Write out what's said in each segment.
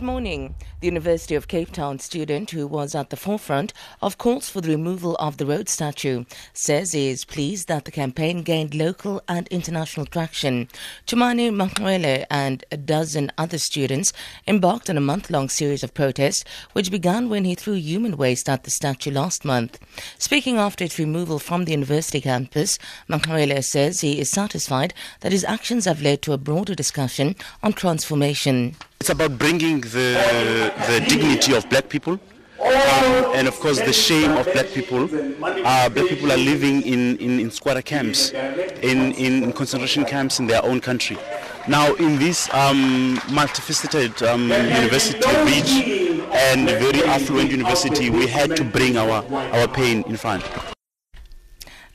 Good morning. The University of Cape Town student who was at the forefront of calls for the removal of the Rhodes statue says he is pleased that the campaign gained local and international traction. Chumani Maxwele and a dozen other students embarked on a month-long series of protests which began when he threw human waste at the statue last month. Speaking after its removal from the university campus, Makwele says he is satisfied that his actions have led to a broader discussion on transformation. It's about bringing the, the dignity of black people um, and of course the shame of black people. Uh, black people are living in, in, in squatter camps, in, in concentration camps in their own country. Now in this um, multifaceted um, university rich and very affluent university, we had to bring our, our pain in front.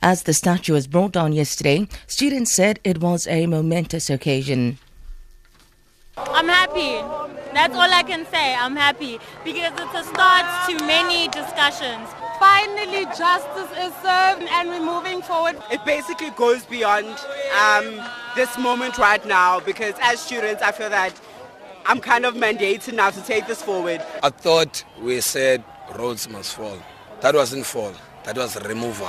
As the statue was brought down yesterday, students said it was a momentous occasion. I'm happy. That's all I can say. I'm happy because it's a start to many discussions. Finally, justice is served and we're moving forward. It basically goes beyond um, this moment right now because as students, I feel that I'm kind of mandated now to take this forward. I thought we said Rhodes must fall. That wasn't fall, that was removal.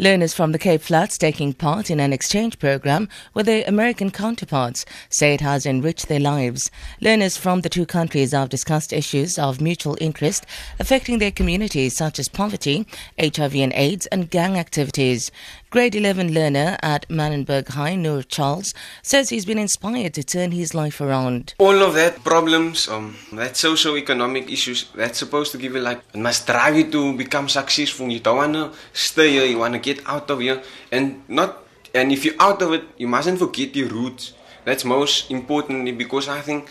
Learners from the Cape Flats taking part in an exchange program with their American counterparts say it has enriched their lives. Learners from the two countries have discussed issues of mutual interest affecting their communities such as poverty, HIV and AIDS and gang activities. Grade 11 learner at Manenberg High, Noor Charles, says he's been inspired to turn his life around. All of that problems, um, that socio-economic issues, that's supposed to give you like, it must drive you to become successful. You don't want to stay here, you want to get out of here. And not, and if you're out of it, you mustn't forget your roots. That's most importantly because I think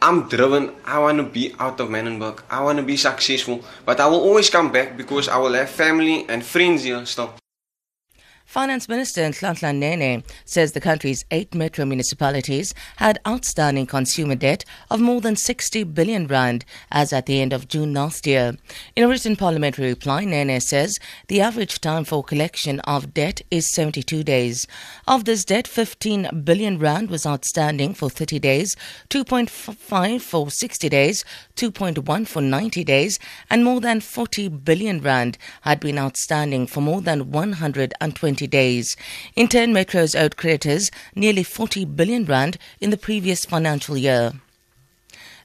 I'm driven. I want to be out of Manenberg. I want to be successful. But I will always come back because I will have family and friends here still. Finance Minister Nhlanhla Nene says the country's eight metro municipalities had outstanding consumer debt of more than 60 billion rand as at the end of June last year. In a written parliamentary reply, Nene says the average time for collection of debt is 72 days. Of this debt, 15 billion rand was outstanding for 30 days, 2.5 for 60 days, 2.1 for 90 days, and more than 40 billion rand had been outstanding for more than 120 days. In turn, Metro's owed creditors nearly 40 billion rand in the previous financial year.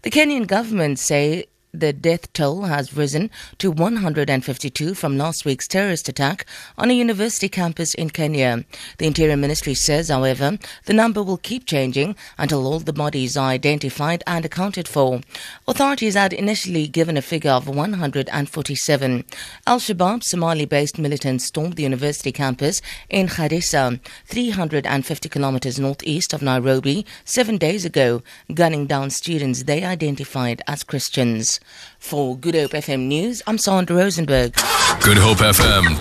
The Kenyan government say the death toll has risen to 152 from last week's terrorist attack on a university campus in Kenya. The Interior Ministry says, however, the number will keep changing until all the bodies are identified and accounted for. Authorities had initially given a figure of 147. Al Shabaab, Somali based militants, stormed the university campus in Garissa, 350 kilometers northeast of Nairobi, seven days ago, gunning down students they identified as Christians. For Good Hope FM News, I'm Sandra Rosenberg. Good Hope FM